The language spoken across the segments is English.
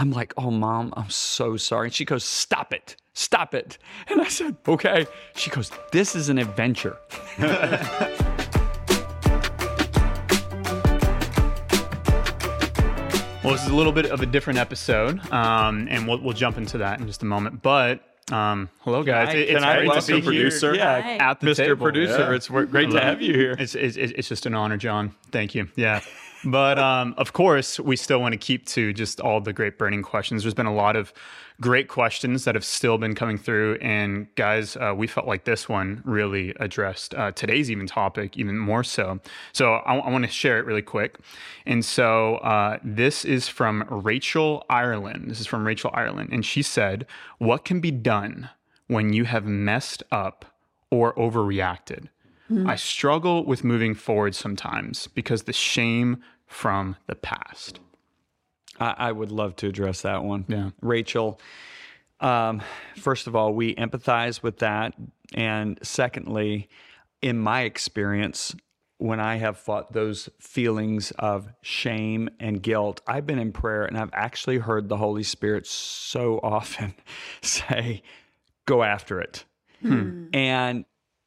I'm like, oh, mom, I'm so sorry. And she goes, stop it, stop it. And I said, okay. She goes, this is an adventure. Well, this is a little bit of a different episode, um, and we'll, we'll jump into that in just a moment. But um, hello, guys. Hi, It- can it's I great to welcome be you? here Yeah, Hi. at the Mr. table. Producer, Yeah. it's great to have you here. It's, it's, it's just an honor, John. Thank you. Yeah. But um, of course, we still want to keep to just all the great burning questions. There's been a lot of great questions that have still been coming through. And guys, uh, we felt like this one really addressed uh, today's even topic even more so. So I, I want to share it really quick. And so uh, this is from Rachel Ireland. This is from Rachel Ireland. And she said, What can be done when you have messed up or overreacted? Mm-hmm. I struggle with moving forward sometimes because the shame from the past. I, I would love to address that one. Yeah. Rachel, um, first of all, we empathize with that. And secondly, in my experience, when I have fought those feelings of shame and guilt, I've been in prayer and I've actually heard the Holy Spirit so often say, go after it. Hmm. Hmm. And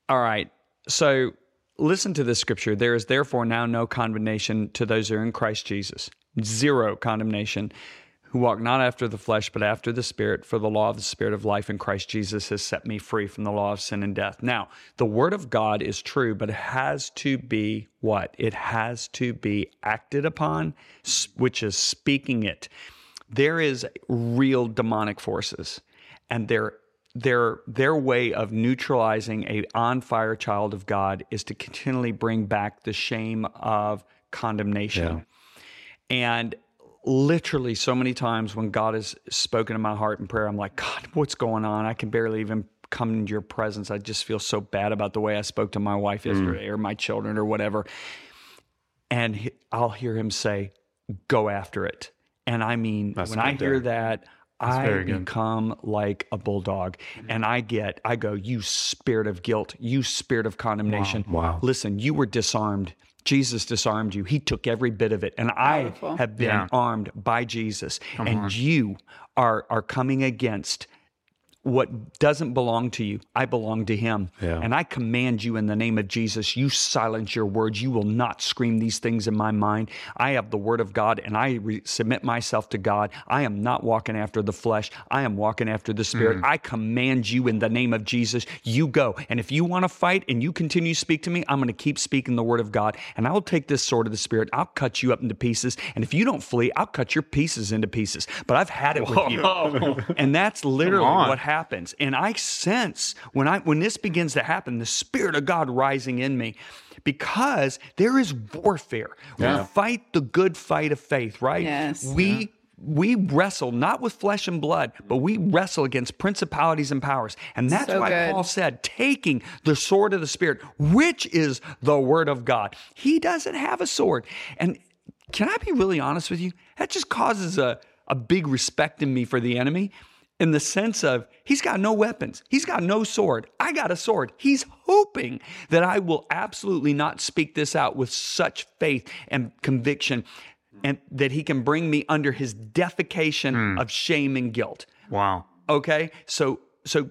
all right, so listen to this scripture. There is therefore now no condemnation to those who are in Christ Jesus. Zero condemnation who walk not after the flesh, but after the Spirit, for the law of the Spirit of life in Christ Jesus has set me free from the law of sin and death. Now, the Word of God is true, but it has to be what? It has to be acted upon, which is speaking it. There is real demonic forces, and their their their way of neutralizing a on fire child of God is to continually bring back the shame of condemnation. And literally, so many times when God has spoken in my heart in prayer, I'm like, God, what's going on? I can barely even come into your presence. I just feel so bad about the way I spoke to my wife yesterday or my children or whatever. And I'll hear him say, Go after it. And I mean, when I hear that, I become like a bulldog and I get, I go, you spirit of guilt, you spirit of condemnation. Wow. Listen, you were disarmed. Jesus disarmed you. He took every bit of it. And I Powerful. have been Yeah. armed by Jesus. and you are are coming against what doesn't belong to you. I belong to him. Yeah. And I command you in the name of Jesus, you silence your words. You will not scream these things in my mind. I have the word of God and I re- submit myself to God. I am not walking after the flesh. I am walking after the spirit. I command you in the name of Jesus, you go. And if you want to fight and you continue to speak to me, I'm going to keep speaking the word of God and I will take this sword of the spirit. I'll cut you up into pieces. And if you don't flee, I'll cut your pieces into pieces. But I've had it with you. And that's literally what what happens. And I sense when I when this begins to happen, the Spirit of God rising in me. Because there is warfare. We fight the good fight of faith, right? Yes. We we wrestle not with flesh and blood, but we wrestle against principalities and powers. And that's So why good. Paul said, taking the sword of the Spirit, which is the word of God. He doesn't have a sword. And can I be really honest with you? That just causes a, a big respect in me for the enemy in the sense of he's got no weapons, he's got no sword. I got a sword. He's hoping that I will absolutely not speak this out with such faith and conviction and that he can bring me under his defecation hmm. of shame and guilt. Wow. Okay? So so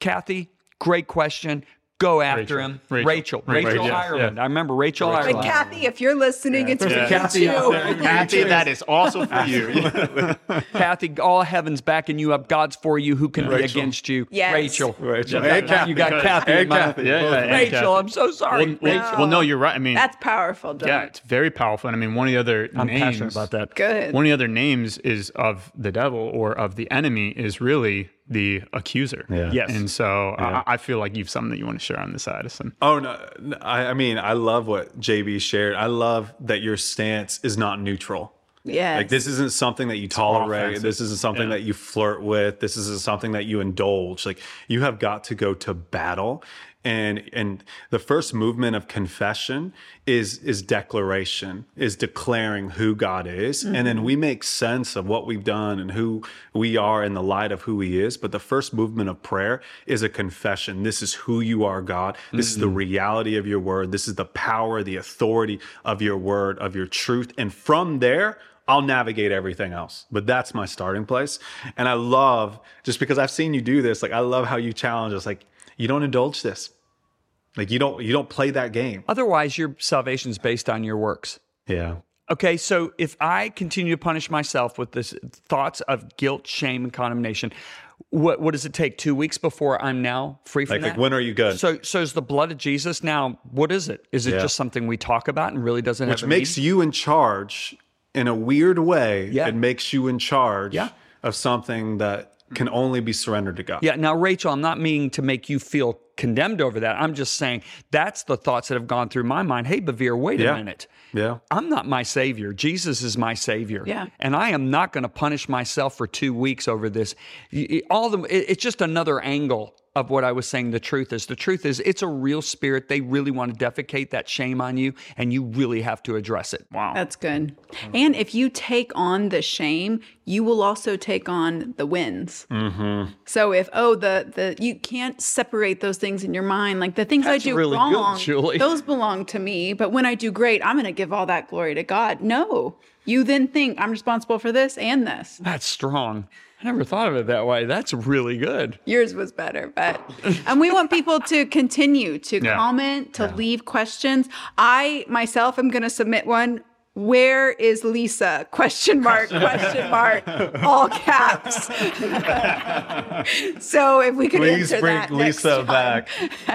Kathy, great question. Go after Rachel. him. Rachel. Rachel. Rachel, Rachel, yes, Ireland. yeah. I remember Rachel, But Ireland. Kathy, if you're listening, it's for Kathy out too. there. Kathy, that is also for you. Kathy, all heaven's backing you up. God's for you. Who can be Rachel. against you? Yes. Rachel. Rachel. You Hey, got, Kathy. you got Kathy. Hey, Kathy. Yeah, yeah, Rachel, Kathy. I'm so sorry. Well, well, well, no, you're right. I mean, That's powerful, John. yeah, it's very powerful. And I mean, one of the other I'm names, passionate about that. Good. One of the other names is of the devil or of the enemy is really the accuser. Yeah. Yes. And so I, I feel like you've something that you want to share on this, Addison. Oh no! no, I, I mean, I love what JB shared. I love that your stance is not neutral. Yeah. Like this isn't something that you tolerate. This isn't something Yeah. that you flirt with. This isn't something that you indulge. Like you have got to go to battle. And and the first movement of confession is is declaration, is declaring who God is. And then we make sense of what we've done and who we are in the light of who he is. But the first movement of prayer is a confession. This is who you are, God. This is the mm-hmm. reality of your word. This is the power, the authority of your word, of your truth. And from there, I'll navigate everything else. But that's my starting place. And I love just because I've seen you do this, like I love how you challenge us. Like you don't indulge this. Like you don't you don't play that game. Otherwise, your salvation is based on your works. Yeah. Okay, so if I continue to punish myself with this thoughts of guilt, shame, and condemnation, what what does it take? Two weeks before I'm now free from Like, that. like when are you good? so so is the blood of Jesus now? What is it? Is it Yeah. just something we talk about and really doesn't Which makes meaning? you in charge in a weird way. Yeah. It makes you in charge Yeah. of something that can only be surrendered to God. Yeah. Now, Rachel, I'm not meaning to make you feel condemned over that. I'm just saying that's the thoughts that have gone through my mind. Hey, Bevere, wait Yeah. a minute. Yeah. I'm not my savior. Jesus is my savior. Yeah. And I am not going to punish myself for two weeks over this. Y- y- All the it's just another angle of what I was saying. The truth is, the truth is, it's a real spirit. They really want to defecate that shame on you, and you really have to address it. Wow. That's good. And if you take on the shame, you will also take on the wins. Mm-hmm. So if oh the the you can't separate those things in your mind like the things That's I do really good, wrong, Juli. those belong to me. But when I do great, I'm going to give all that glory to God. No, you then think I'm responsible for this and this. That's strong. I never thought of it that way. That's really good. Yours was better, but and we want people to continue to Yeah. comment, to leave questions. I myself am going to submit one. Where is Lisa? Question mark, question mark, all caps. so if we could Please answer bring that next Lisa time. back.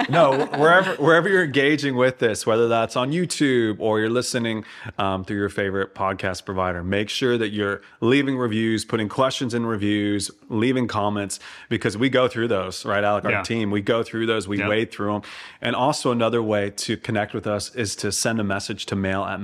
no, wherever wherever you're engaging with this, whether that's on YouTube or you're listening um, through your favorite podcast provider, make sure that you're leaving reviews, putting questions in reviews, leaving comments because we go through those, right, Alec? Our Yeah. team, we go through those, we Yeah. wade through them. And also another way to connect with us is to send a message to mail at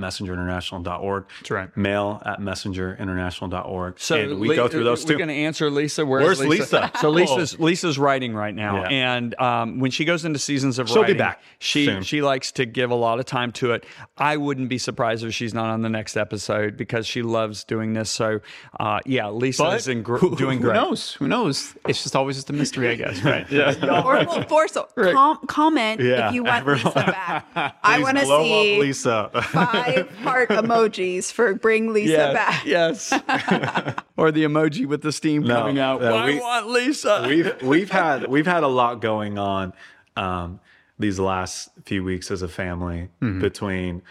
messengerinternational.org. That's right. Mail at messengerinternational.org. So and we Le- go through those We're too. going to answer Lisa. Where's, Where's Lisa? So Lisa's Lisa's writing right now, Yeah. and um, when she goes into seasons of She'll be writing, back she soon. she likes to give a lot of time to it. I wouldn't be surprised if she's not on the next episode because she loves doing this. So uh, yeah, Lisa's in gr- who, doing great. who knows? Who knows? It's just always just a mystery, I guess. Right. Yeah. Or we'll force com- comment Yeah, if you want everyone- Lisa back. I want to see Lisa. five heart emojis for bring Lisa Yes, back. yes. or the emoji with the steam No, coming out. no, I we- want Lisa. we've we've had we've had a lot going on um, these last few weeks as a family between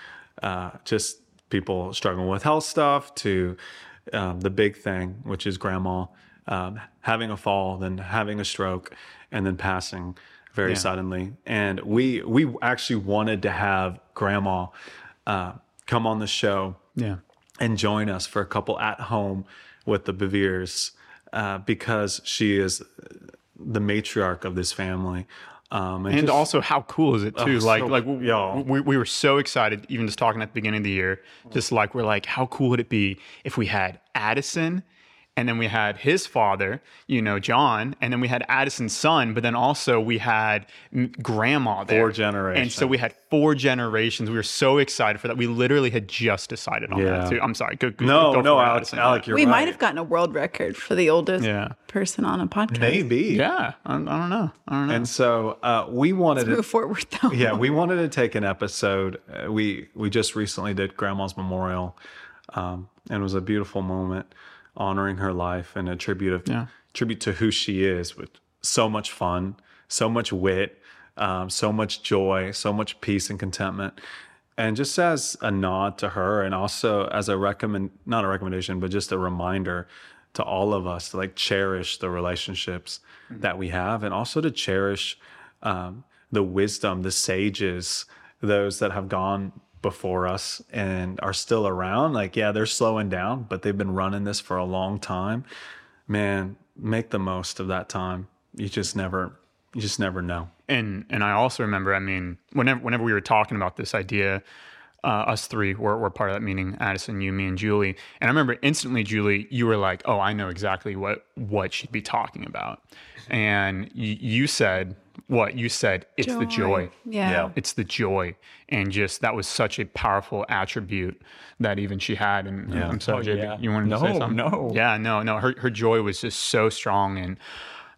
uh, just people struggling with health stuff to um, the big thing, which is grandma um, having a fall, then having a stroke, and then passing very suddenly. And we we actually wanted to have grandma uh, come on the show Yeah. and join us for a couple at home with the Beveres uh, because she is the matriarch of this family. Um, And just- also, how cool is it too? Oh, like, so- like yo. we, we were so excited, even just talking at the beginning of the year. Just like we're like, how cool would it be if we had Addison, and then we had his father, you know, John, and then we had Addison's son, but then also we had grandma there. Four generations. And so we had four generations. We were so excited for that. We literally had just decided on Yeah. that too. I'm sorry. Go, go, no, go no, for Alex, Addison. Alec, you're we right. might have gotten a world record for the oldest Yeah. person on a podcast. maybe. Yeah. I, I don't know. I don't know. And so uh, we wanted to Move forward though. yeah, we wanted to take an episode. Uh, we we just recently did Grandma's memorial, um, and it was a beautiful moment, honoring her life and a tribute of Yeah. tribute to who she is with so much fun, so much wit, um, so much joy, so much peace and contentment. And just as a nod to her, and also as a recommend, not a recommendation, but just a reminder to all of us to like cherish the relationships that we have, and also to cherish um, the wisdom, the sages, those that have gone before us and are still around. Like, yeah, they're slowing down, but they've been running this for a long time. Man, make the most of that time. You just never, you just never know. and and I also remember, I mean, whenever whenever we were talking about this idea, uh, us three were, were part of that meeting, Addison, you, me, and Juli. And I remember instantly, Juli, you were like, "Oh, I know exactly what what she'd be talking about," and you, you said what you said. It's the joy. Yeah. Yeah. It's the joy, and just that was such a powerful attribute that even she had. And uh, I'm sorry, Oh, JB, yeah. you wanted to say something? no. Yeah, no, no. Her her joy was just so strong, and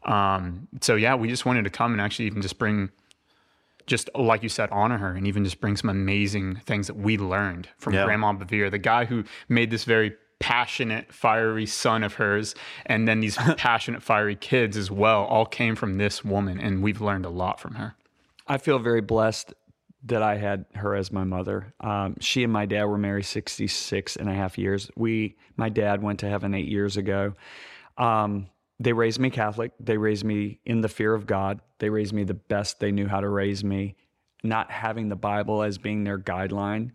um, so yeah, we just wanted to come and actually even just bring, just like you said, honor her, and even just bring some amazing things that we learned from Yeah. Grandma Bevere, the guy who made this very passionate, fiery son of hers, and then these passionate, fiery kids as well, all came from this woman, and we've learned a lot from her. I feel very blessed that I had her as my mother. Um, she and my dad were married 66 and a half years. We, my dad went to heaven eight years ago. Um, they raised me Catholic. They raised me in the fear of God. They raised me the best they knew how to raise me, not having the Bible as being their guideline.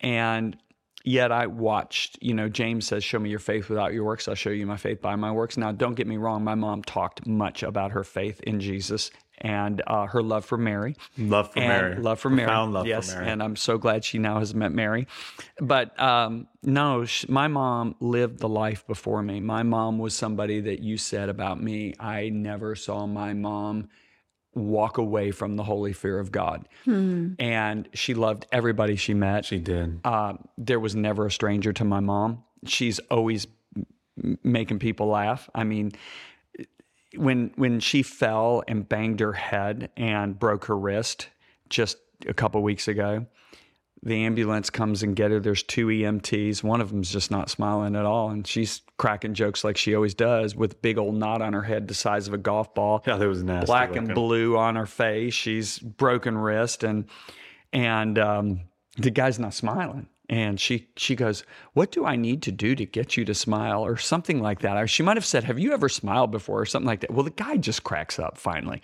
And yet I watched, you know, James says, Show me your faith without your works. I'll show you my faith by my works. Now, don't get me wrong, my mom talked much about her faith in Jesus and uh, her love for Mary. Love for and Mary. Love for Mary. Profound love yes, for Mary. and I'm so glad she now has met Mary. But um, no, sh my mom lived the life before me. My mom was somebody that you said about me. I never saw my mom walk away from the holy fear of God. And she loved everybody she met. she did. Uh, there was never a stranger to my mom. She's always m- making people laugh. I mean, when when she fell and banged her head and broke her wrist just a couple weeks ago, the ambulance comes and get her. There's two EMTs. One of them's just not smiling at all, and she's cracking jokes like she always does, with big old knot on her head the size of a golf ball yeah, that was nasty. black and blue on her face. She's broken wrist, and and um, the guy's not smiling. And she she goes, "What do I need to do to get you to smile?" or something like that. She might have said, "Have you ever smiled before?" or something like that. Well, the guy just cracks up finally,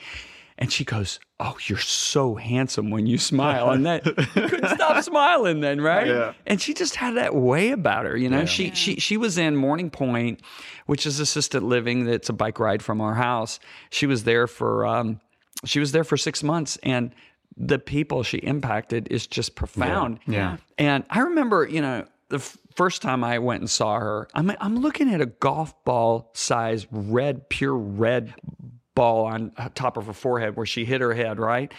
and she goes, "Oh, you're so handsome when you smile," and that couldn't stop smiling then, right? Yeah. And she just had that way about her, you know. She she she was in Morning Pointe, which is assisted living. That's a bike ride from our house. She was there for um, she was there for six months, and the people she impacted is just profound. Yeah. And I remember, you know, the f- first time I went and saw her, I'm I'm looking at a golf ball size red, pure red ball on uh, top of her forehead where she hit her head, right?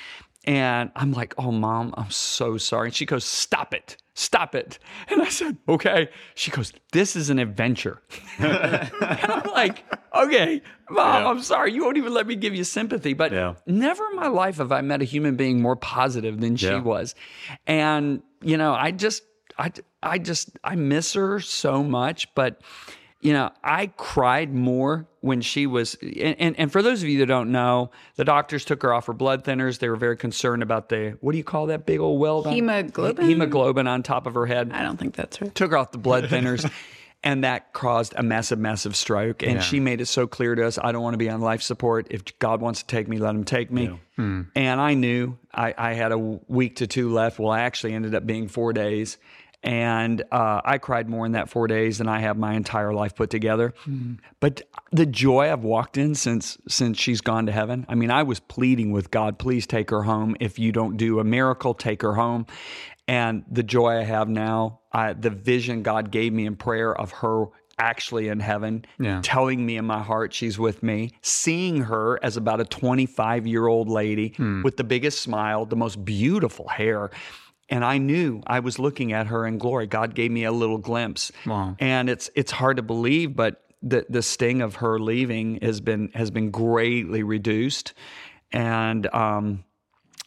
And I'm like, oh, mom, I'm so sorry. And she goes, stop it, stop it. And I said, okay. She goes, this is an adventure. and I'm like, okay, mom, I'm sorry. You won't even let me give you sympathy. But Yeah. never in my life have I met a human being more positive than she Yeah. was. And, you know, I just, I, I just, I miss her so much. But, you know, I cried more when she was, and, and, and for those of you that don't know, the doctors took her off her blood thinners. They were very concerned about the, what do you call that big old weld? on- Hemoglobin? Hemoglobin on top of her head. I don't think that's right. took her off the blood thinners and that caused a massive massive stroke. And she made it so clear to us i don't want to be on life support. If god wants to take me let him take me. Hmm. And i knew I, I had a week to two left. Well i actually ended up being four days and uh, i cried more in that four days than i have my entire life put together but the joy i've walked in since since she's gone to heaven i mean i was pleading with god please take her home if you don't do a miracle take her home and the joy I have now, I, the vision God gave me in prayer of her actually in heaven, Yeah. telling me in my heart she's with me, seeing her as about a 25 year old lady with the biggest smile, the most beautiful hair. And I knew I was looking at her in glory. God gave me a little glimpse. Wow. And it's it's hard to believe, but the the sting of her leaving has been has been greatly reduced. And um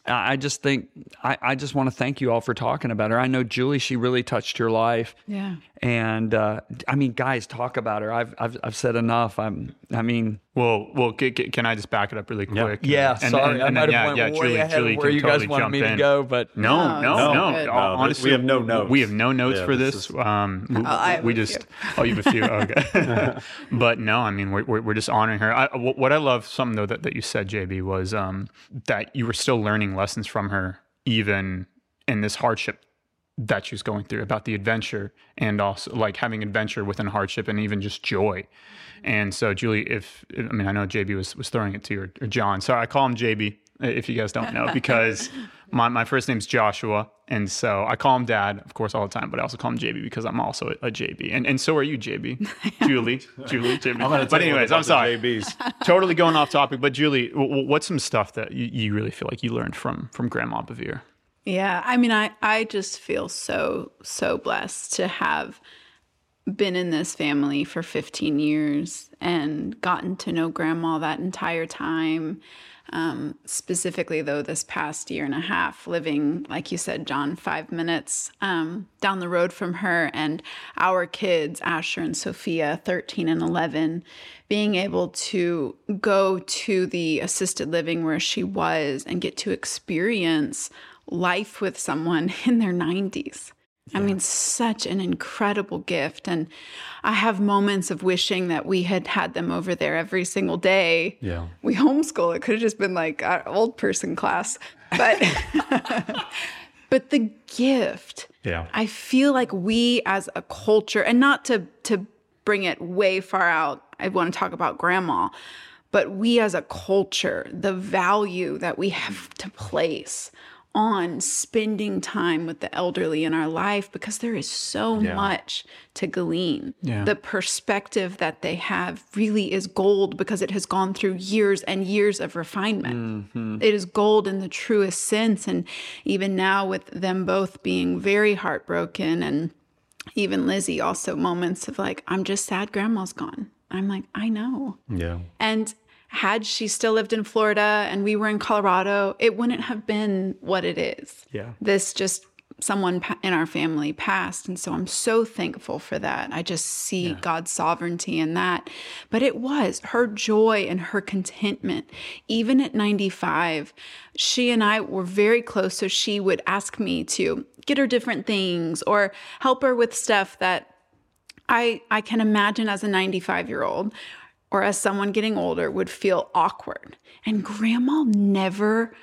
I I just think I, I just want to thank you all for talking about her. I know Juli, she really touched your life. Yeah. And uh, I mean, guys, talk about her. I've I've, I've said enough. I'm. I mean, Well, well, c- c- can I just back it up really quick? yeah. And- sorry, and- I and might then, have yeah, went yeah, way Juli, ahead Juli of where you guys totally wanted jump me to go. But No, No, no, it's no. Uh, No, Honestly, we have no notes. We have no notes Yeah, for this this. is- um, we, I have we a just. few. Oh, you have a few. Okay. but no, I mean, we're, we're, we're just honoring her. I, what I love, something though that, that you said, JB, was um, that you were still learning lessons from her, even in this hardship that she was going through about the adventure and also like having adventure within hardship and even just joy. And so, Juli, if I mean, I know JB was was throwing it to you or, or John. Sorry, I call him JB if you guys don't know because my my first name's Joshua, and so I call him Dad, of course, all the time. But I also call him JB because I'm also a, a JB, and and so are you, JB, Juli, Juli, JB. I'm but anyways, I'm sorry. JBs. totally going off topic, but Juli, w- w- what's some stuff that you, you really feel like you learned from from Grandma Bevere? Yeah, I mean, I I just feel so so blessed to have been in this family for 15 years and gotten to know grandma that entire time. Um, specifically, though, this past year and a half, living, like you said, John, five minutes um, down the road from her, and our kids, Asher and Sophia, 13 and 11, being able to go to the assisted living where she was and get to experience life with someone in their 90s. I mean, such an incredible gift. And I have moments of wishing that we had had them over there every single day. Yeah. We homeschool. It could have just been like an old person class. But but the gift. Yeah. I feel like we as a culture, and not to to bring it way far out, I want to talk about grandma, but we as a culture, the value that we have to place on spending time with the elderly in our life because there is so Yeah. much to glean. Yeah. The perspective that they have really is gold because it has gone through years and years of refinement. Mm-hmm. It is gold in the truest sense. And even now, with them both being very heartbroken, and even Lizzie, also moments of like, I'm just sad grandma's gone. I'm like, I know. Yeah. And had she still lived in Florida and we were in Colorado, it wouldn't have been what it is. Yeah. This just someone in our family passed. And so I'm so thankful for that. I just see God's sovereignty in that. But it was her joy and her contentment. Even at 95, she and I were very close. So she would ask me to get her different things or help her with stuff that I I can imagine as a 95 year old or as someone getting older would feel awkward. And grandma never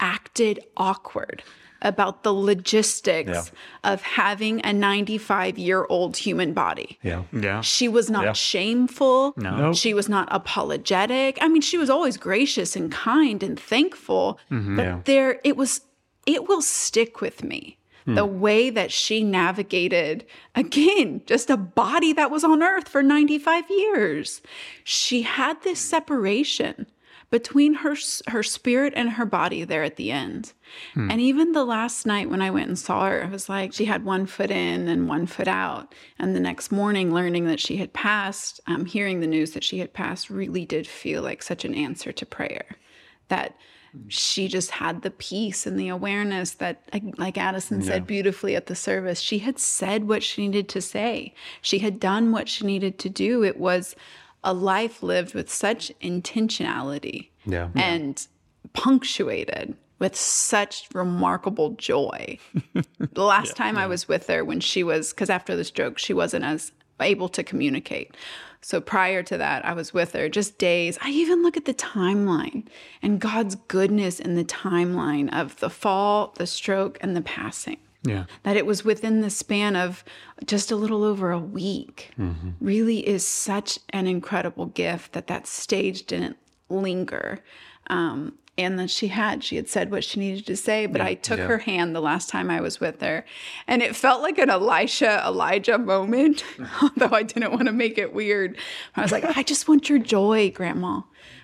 acted awkward about the logistics Yeah. of having a 95 year old human body. Yeah. Yeah. She was not Yeah. shameful. No. She was not apologetic. I mean, she was always gracious and kind and thankful. Mm-hmm. But Yeah. there, it was, it will stick with me. The hmm. way that she navigated, again, just a body that was on earth for 95 years. She had this hmm. separation between her her spirit and her body there at the end. Hmm. And even the last night when I went and saw her, I was like, she had one foot in and one foot out. And the next morning, learning that she had passed, um, hearing the news that she had passed, really did feel like such an answer to prayer. That she just had the peace and the awareness that, like- like Addison said beautifully at the service, she had said what she needed to say. She had done what she needed to do. It was a life lived with such intentionality Yeah. and punctuated with such remarkable joy. the last time I was with her when she was, because after the stroke, she wasn't as able to communicate. So prior to that, I was with her just days. I even look at the timeline and God's goodness in the timeline of the fall, the stroke, and the passing Yeah. that it was within the span of just a little over a week really is such an incredible gift that that stage didn't linger um, and that she had she had said what she needed to say but i took her hand the last time i was with her. And it felt like an elisha elijah moment although i didn't want to make it weird. I was like i just want your joy grandma.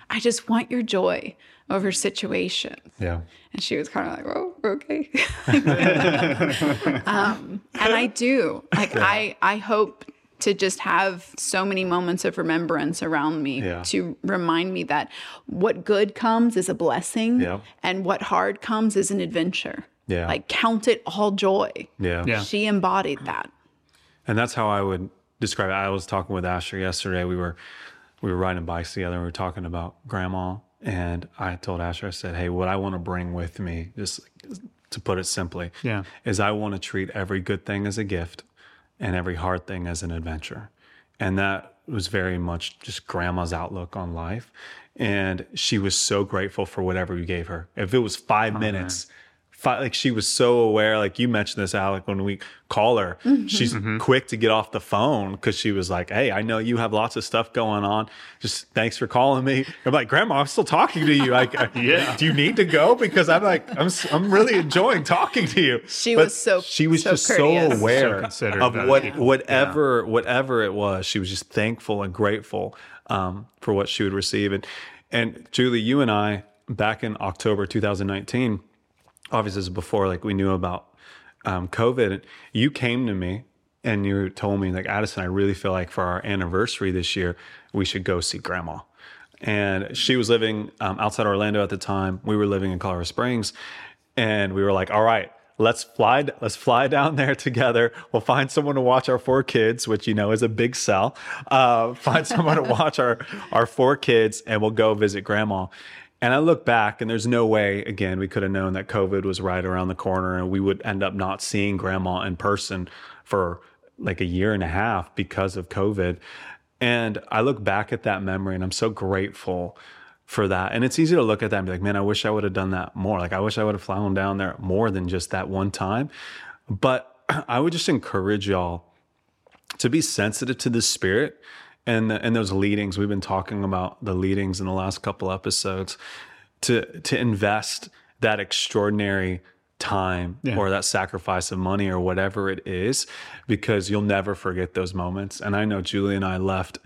I just want your joy over situations. Yeah. and she was kind of like, "Oh, okay." um, and I do. Like I I hope to just have so many moments of remembrance around me Yeah. to remind me that what good comes is a blessing, Yeah. and what hard comes is an adventure. Yeah. like count it all joy. Yeah. Yeah. She embodied that. And that's how I would describe it. I was talking with Asher yesterday. We were we were riding bikes together. and We were talking about grandma, and I told Asher, I said, "Hey, what I want to bring with me, just to put it simply, Yeah. is I want to treat every good thing as a gift, and every hard thing as an adventure." And that was very much just grandma's outlook on life. And she was so grateful for whatever you gave her. If it was five minutes, fi- like she was so aware like you mentioned this alec when we call her mm-hmm. she's mm-hmm. quick to get off the phone because she was like hey i know you have lots of stuff going on. Just thanks for calling me. I'm like grandma i'm still talking to you. Like uh, yeah. do you need to go? Because i'm like i'm, s- I'm really enjoying talking to you. She But was so- she was so just courteous. so aware So of what it. whatever whatever it was she was just thankful and grateful um, for what she would receive. And and juli you and i back in october 2019 obviously this is before like we knew about um, covid. You came to me and you told me like Addison, I really feel like for our anniversary this year, we should go see Grandma. And she was living um, outside Orlando at the time. We were living in Colorado Springs, and we were like, all right let's fly let's fly down there together. We'll find someone to watch our four kids which you know is a big sell. Uh, find someone to watch our our four kids and we'll go visit grandma and i look back and there's no way again we could have known that covid was right around the corner and we would end up not seeing grandma in person for like a year and a half because of covid and i look back at that memory and i'm so grateful for that. And it's easy to look at that and be like, man, I wish I would have done that more. Like, I wish I would have flown down there more than just that one time. But I would just encourage y'all to be sensitive to the spirit and the, and those leadings. We've been talking about the leadings in the last couple episodes to to invest that extraordinary time yeah. or that sacrifice of money or whatever it is because you'll never forget those moments. And I know Juli and I left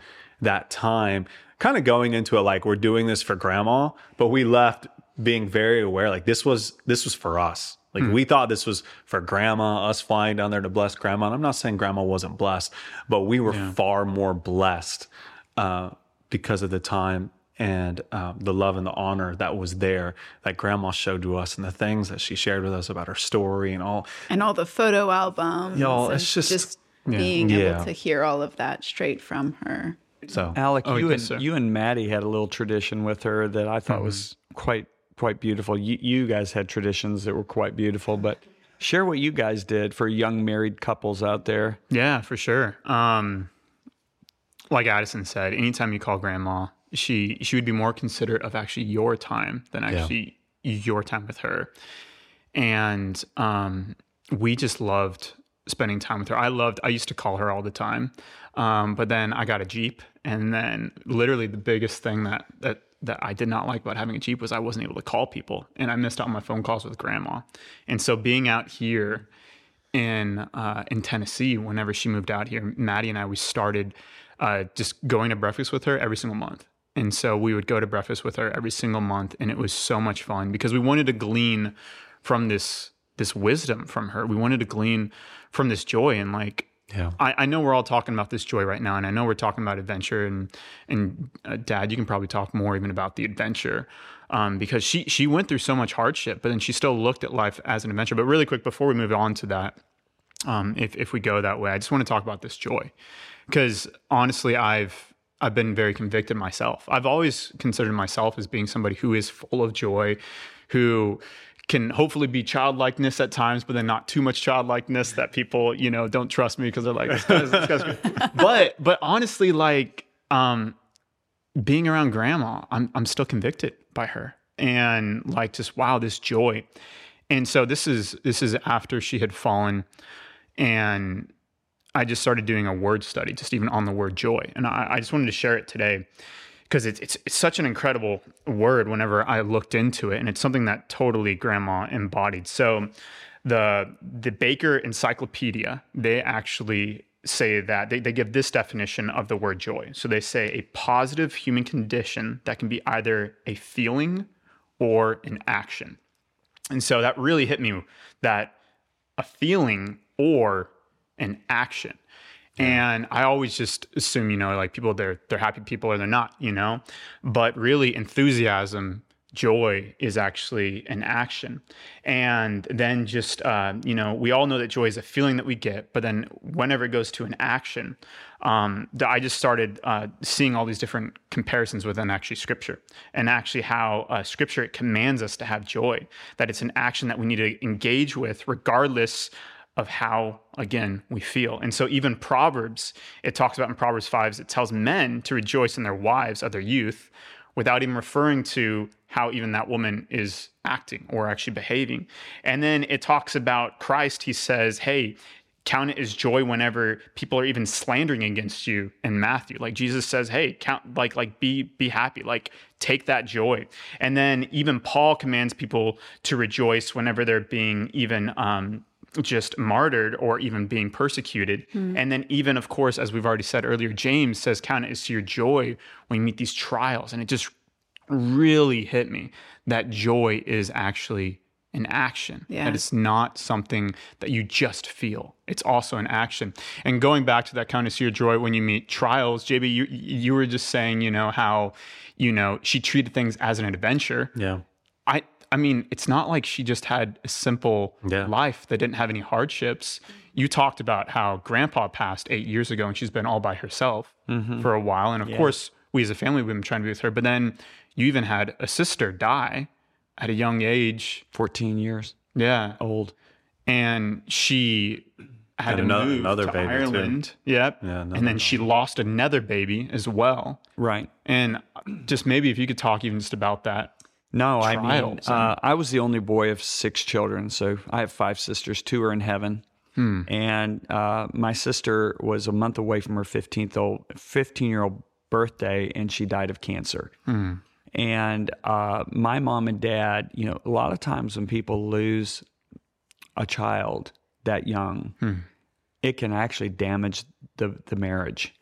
that time kind of going into it like we're doing this for grandma, but we left being very aware like this was this was for us. Like mm. we thought this was for grandma, us flying down there to bless grandma. And I'm not saying grandma wasn't blessed, but we were yeah. far more blessed uh, because of the time and uh, the love and the honor that was there that grandma showed to us and the things that she shared with us about her story and all and all the photo albums y'all it's just, just being yeah. able to hear all of that straight from her so, Alec, oh, you and so. you and Maddie had a little tradition with her that I thought mm-hmm. was quite quite beautiful. You, you guys had traditions that were quite beautiful, but share what you guys did for young married couples out there. Yeah, for sure. Um, like Addison said, anytime you call grandma, she she would be more considerate of actually your time than actually yeah. your time with her. And um, we just loved spending time with her. I loved. I used to call her all the time. Um, but then I got a Jeep, and then literally the biggest thing that that that I did not like about having a Jeep was I wasn't able to call people, and I missed out on my phone calls with Grandma. And so being out here in uh, in Tennessee, whenever she moved out here, Maddie and I we started uh, just going to breakfast with her every single month. And so we would go to breakfast with her every single month, and it was so much fun because we wanted to glean from this this wisdom from her. We wanted to glean from this joy and like yeah. I, I, know we're all talking about this joy right now, and I know we're talking about adventure. And and uh, Dad, you can probably talk more even about the adventure, um, because she she went through so much hardship, but then she still looked at life as an adventure. But really quick, before we move on to that, um, if if we go that way, I just want to talk about this joy, because honestly, I've I've been very convicted myself. I've always considered myself as being somebody who is full of joy, who can hopefully be childlikeness at times, but then not too much childlikeness that people, you know, don't trust me because they're like, this guy's, this guy's but but honestly, like um, being around grandma, I'm I'm still convicted by her, and like just wow, this joy. And so this is this is after she had fallen, and I just started doing a word study, just even on the word joy, and I, I just wanted to share it today because it's, it's, it's such an incredible word whenever I looked into it, and it's something that totally grandma embodied. So the the Baker Encyclopedia they actually say that they, they give this definition of the word joy. So they say a positive human condition that can be either a feeling or an action. And so that really hit me that a feeling or an action. And I always just assume, you know, like people they're they're happy people or they're not, you know. But really enthusiasm, joy is actually an action. And then just uh, you know, we all know that joy is a feeling that we get, but then whenever it goes to an action, um, I just started uh, seeing all these different comparisons within actually scripture and actually how uh, scripture commands us to have joy, that it's an action that we need to engage with regardless of how again we feel. And so even proverbs it talks about in proverbs 5 it tells men to rejoice in their wives of their youth without even referring to how even that woman is acting or actually behaving. And then it talks about christ he says hey count it as joy whenever people are even slandering against you in matthew. Like jesus says hey count like like be be happy like take that joy. And then even paul commands people to rejoice whenever they're being even um just martyred or even being persecuted. Mm. And then, even of course, as we've already said earlier, James says, Count it as your joy when you meet these trials. And it just really hit me that joy is actually an action. Yeah. That it's not something that you just feel. It's also an action. And going back to that kind of your joy when you meet trials, JB, you you were just saying, you know, how, you know, she treated things as an adventure. Yeah. I I mean, it's not like she just had a simple Yeah. life that didn't have any hardships. You talked about how grandpa passed eight years ago and she's been all by herself mm-hmm. for a while. And of course, we as a family, we've been trying to be with her. But then you even had a sister die at a young age. 14 years Yeah. old. And she had And to another- move another to baby, too. Ireland. Yep. Yeah, and then she lost another baby as well. Right. And just maybe if you could talk even just about that. No, I mean, uh, I was the only boy of six children. So I have five sisters. Two are in heaven. And uh, my sister was a month away from her 15th old, 15 year old birthday, and she died of cancer. And uh, my mom and dad, you know, a lot of times when people lose a child that young, it can actually damage the, the marriage.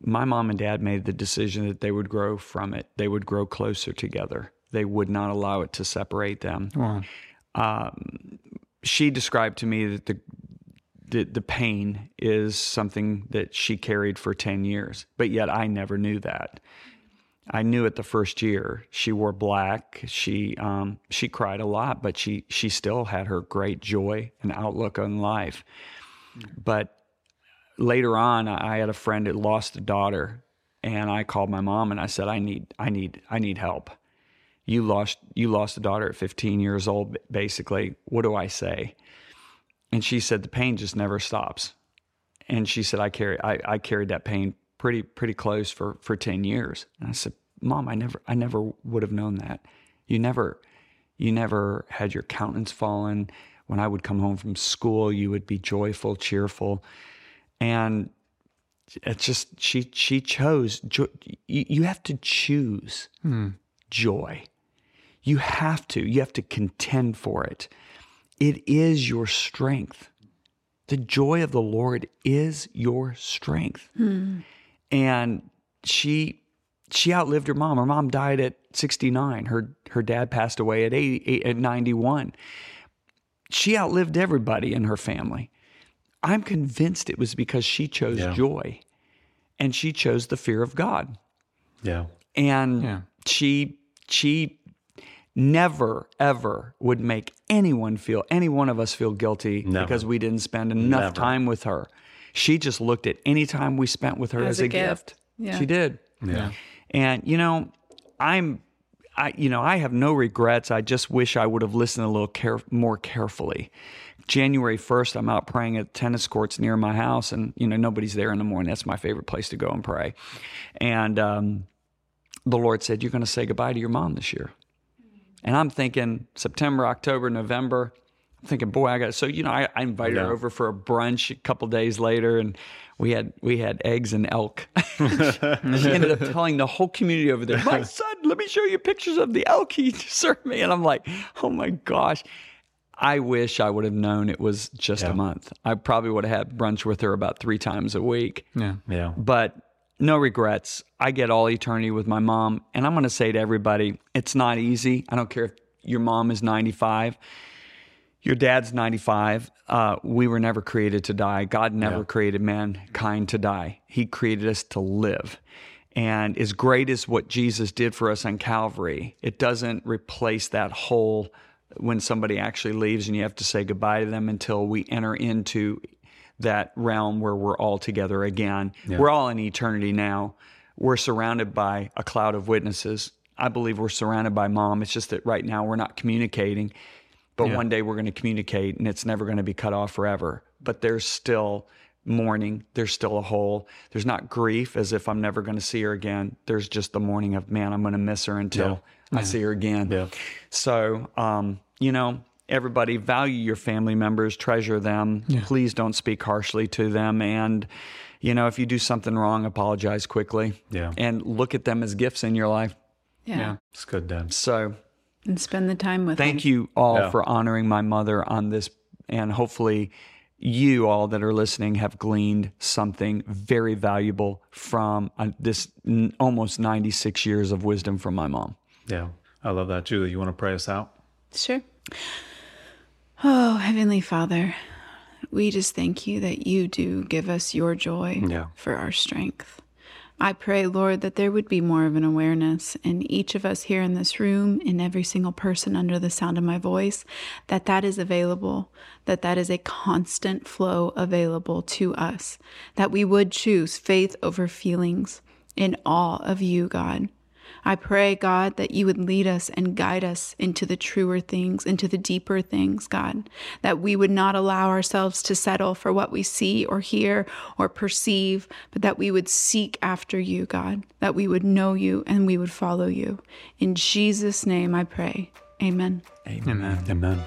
My mom and dad made the decision that they would grow from it. They would grow closer together. They would not allow it to separate them. Um, she described to me that the, the the pain is something that she carried for 10 years, but yet I never knew that. I knew it the first year. She wore black. She um, she cried a lot, but she she still had her great joy and outlook on life. But later on, I had a friend that lost a daughter, and I called my mom and I said, "I need I need I need help. You lost you lost a daughter at 15 years old, basically. What do I say?" And she said, "The pain just never stops." And she said, "I carry I, I carried that pain pretty pretty close for for 10 years." And I said, "Mom, I never I never would have known that. You never you never had your countenance fallen. When I would come home from school, you would be joyful, cheerful." And it's just she she chose joy. You, you have to choose hmm. joy. You have to. You have to contend for it. It is your strength. The joy of the Lord is your strength. Hmm. And she she outlived her mom. Her mom died at 69. Her her dad passed away at 80, at 91. She outlived everybody in her family. I'm convinced it was because she chose Yeah. joy and she chose the fear of God Yeah. and Yeah. she she never ever would make anyone feel any one of us feel guilty Never. because we didn't spend enough Never. time with her she just looked at any time we spent with her as, As a, a gift, gift. Yeah. she did Yeah. and you know i'm i you know i have no regrets i just wish i would have listened a little care, more carefully january 1st i'm out praying at tennis courts near my house and you know nobody's there in the morning that's my favorite place to go and pray and um, the lord said you're going to say goodbye to your mom this year and i'm thinking september october november i'm thinking boy i got so you know i, I invited her over for a brunch a couple days later and we had we had eggs and elk she ended up telling the whole community over there, my son, let me show you pictures of the elk he served me. And I'm like, oh my gosh. I wish I would have known it was just a month. I probably would have had brunch with her about three times a week. Yeah. Yeah. But no regrets. I get all eternity with my mom. And I'm going to say to everybody, it's not easy. I don't care if your mom is 95, your dad's 95. Uh, we were never created to die. God never created mankind to die, He created us to live. And as great as what Jesus did for us on Calvary, it doesn't replace that whole when somebody actually leaves and you have to say goodbye to them until we enter into that realm where we're all together again. We're all in eternity now. We're surrounded by a cloud of witnesses. I believe we're surrounded by mom. It's just that right now we're not communicating, but one day we're going to communicate and it's never going to be cut off forever. But there's still mourning. There's still a hole. There's not grief as if I'm never going to see her again. There's just the mourning of, man, I'm going to miss her until I see her again. Yeah. So, um, you know, everybody value your family members, treasure them. Please don't speak harshly to them. And, you know, if you do something wrong, apologize quickly. Yeah. And look at them as gifts in your life. Yeah. Yeah. It's good, Dad. So And spend the time with them. thank them. you all Yeah. for honoring my mother on this. And hopefully, you all that are listening have gleaned something very valuable from uh, this n- almost 96 years of wisdom from my mom. Yeah. I love that. Juli, you want to pray us out? Sure. Oh, Heavenly Father, we just thank you that you do give us your joy Yeah. for our strength. I pray, Lord, that there would be more of an awareness in each of us here in this room, in every single person under the sound of my voice, that that is available, that that is a constant flow available to us, that we would choose faith over feelings in awe of you, God. I pray, God, that you would lead us and guide us into the truer things, into the deeper things, God, that we would not allow ourselves to settle for what we see or hear or perceive, but that we would seek after you, God, that we would know you and we would follow you. In Jesus' name I pray. Amen. Amen. Amen.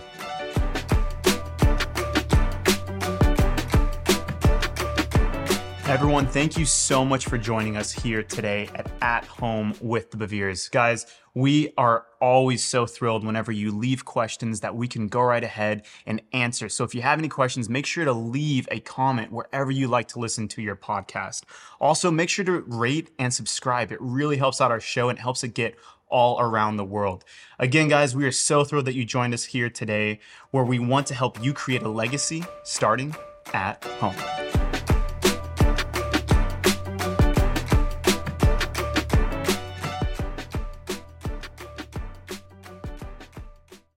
Everyone, thank you so much for joining us here today at At Home with the Beveres. Guys, we are always so thrilled whenever you leave questions that we can go right ahead and answer. So if you have any questions, make sure to leave a comment wherever you like to listen to your podcast. Also, make sure to rate and subscribe. It really helps out our show and helps it get all around the world. Again, guys, we are so thrilled that you joined us here today where we want to help you create a legacy starting at home.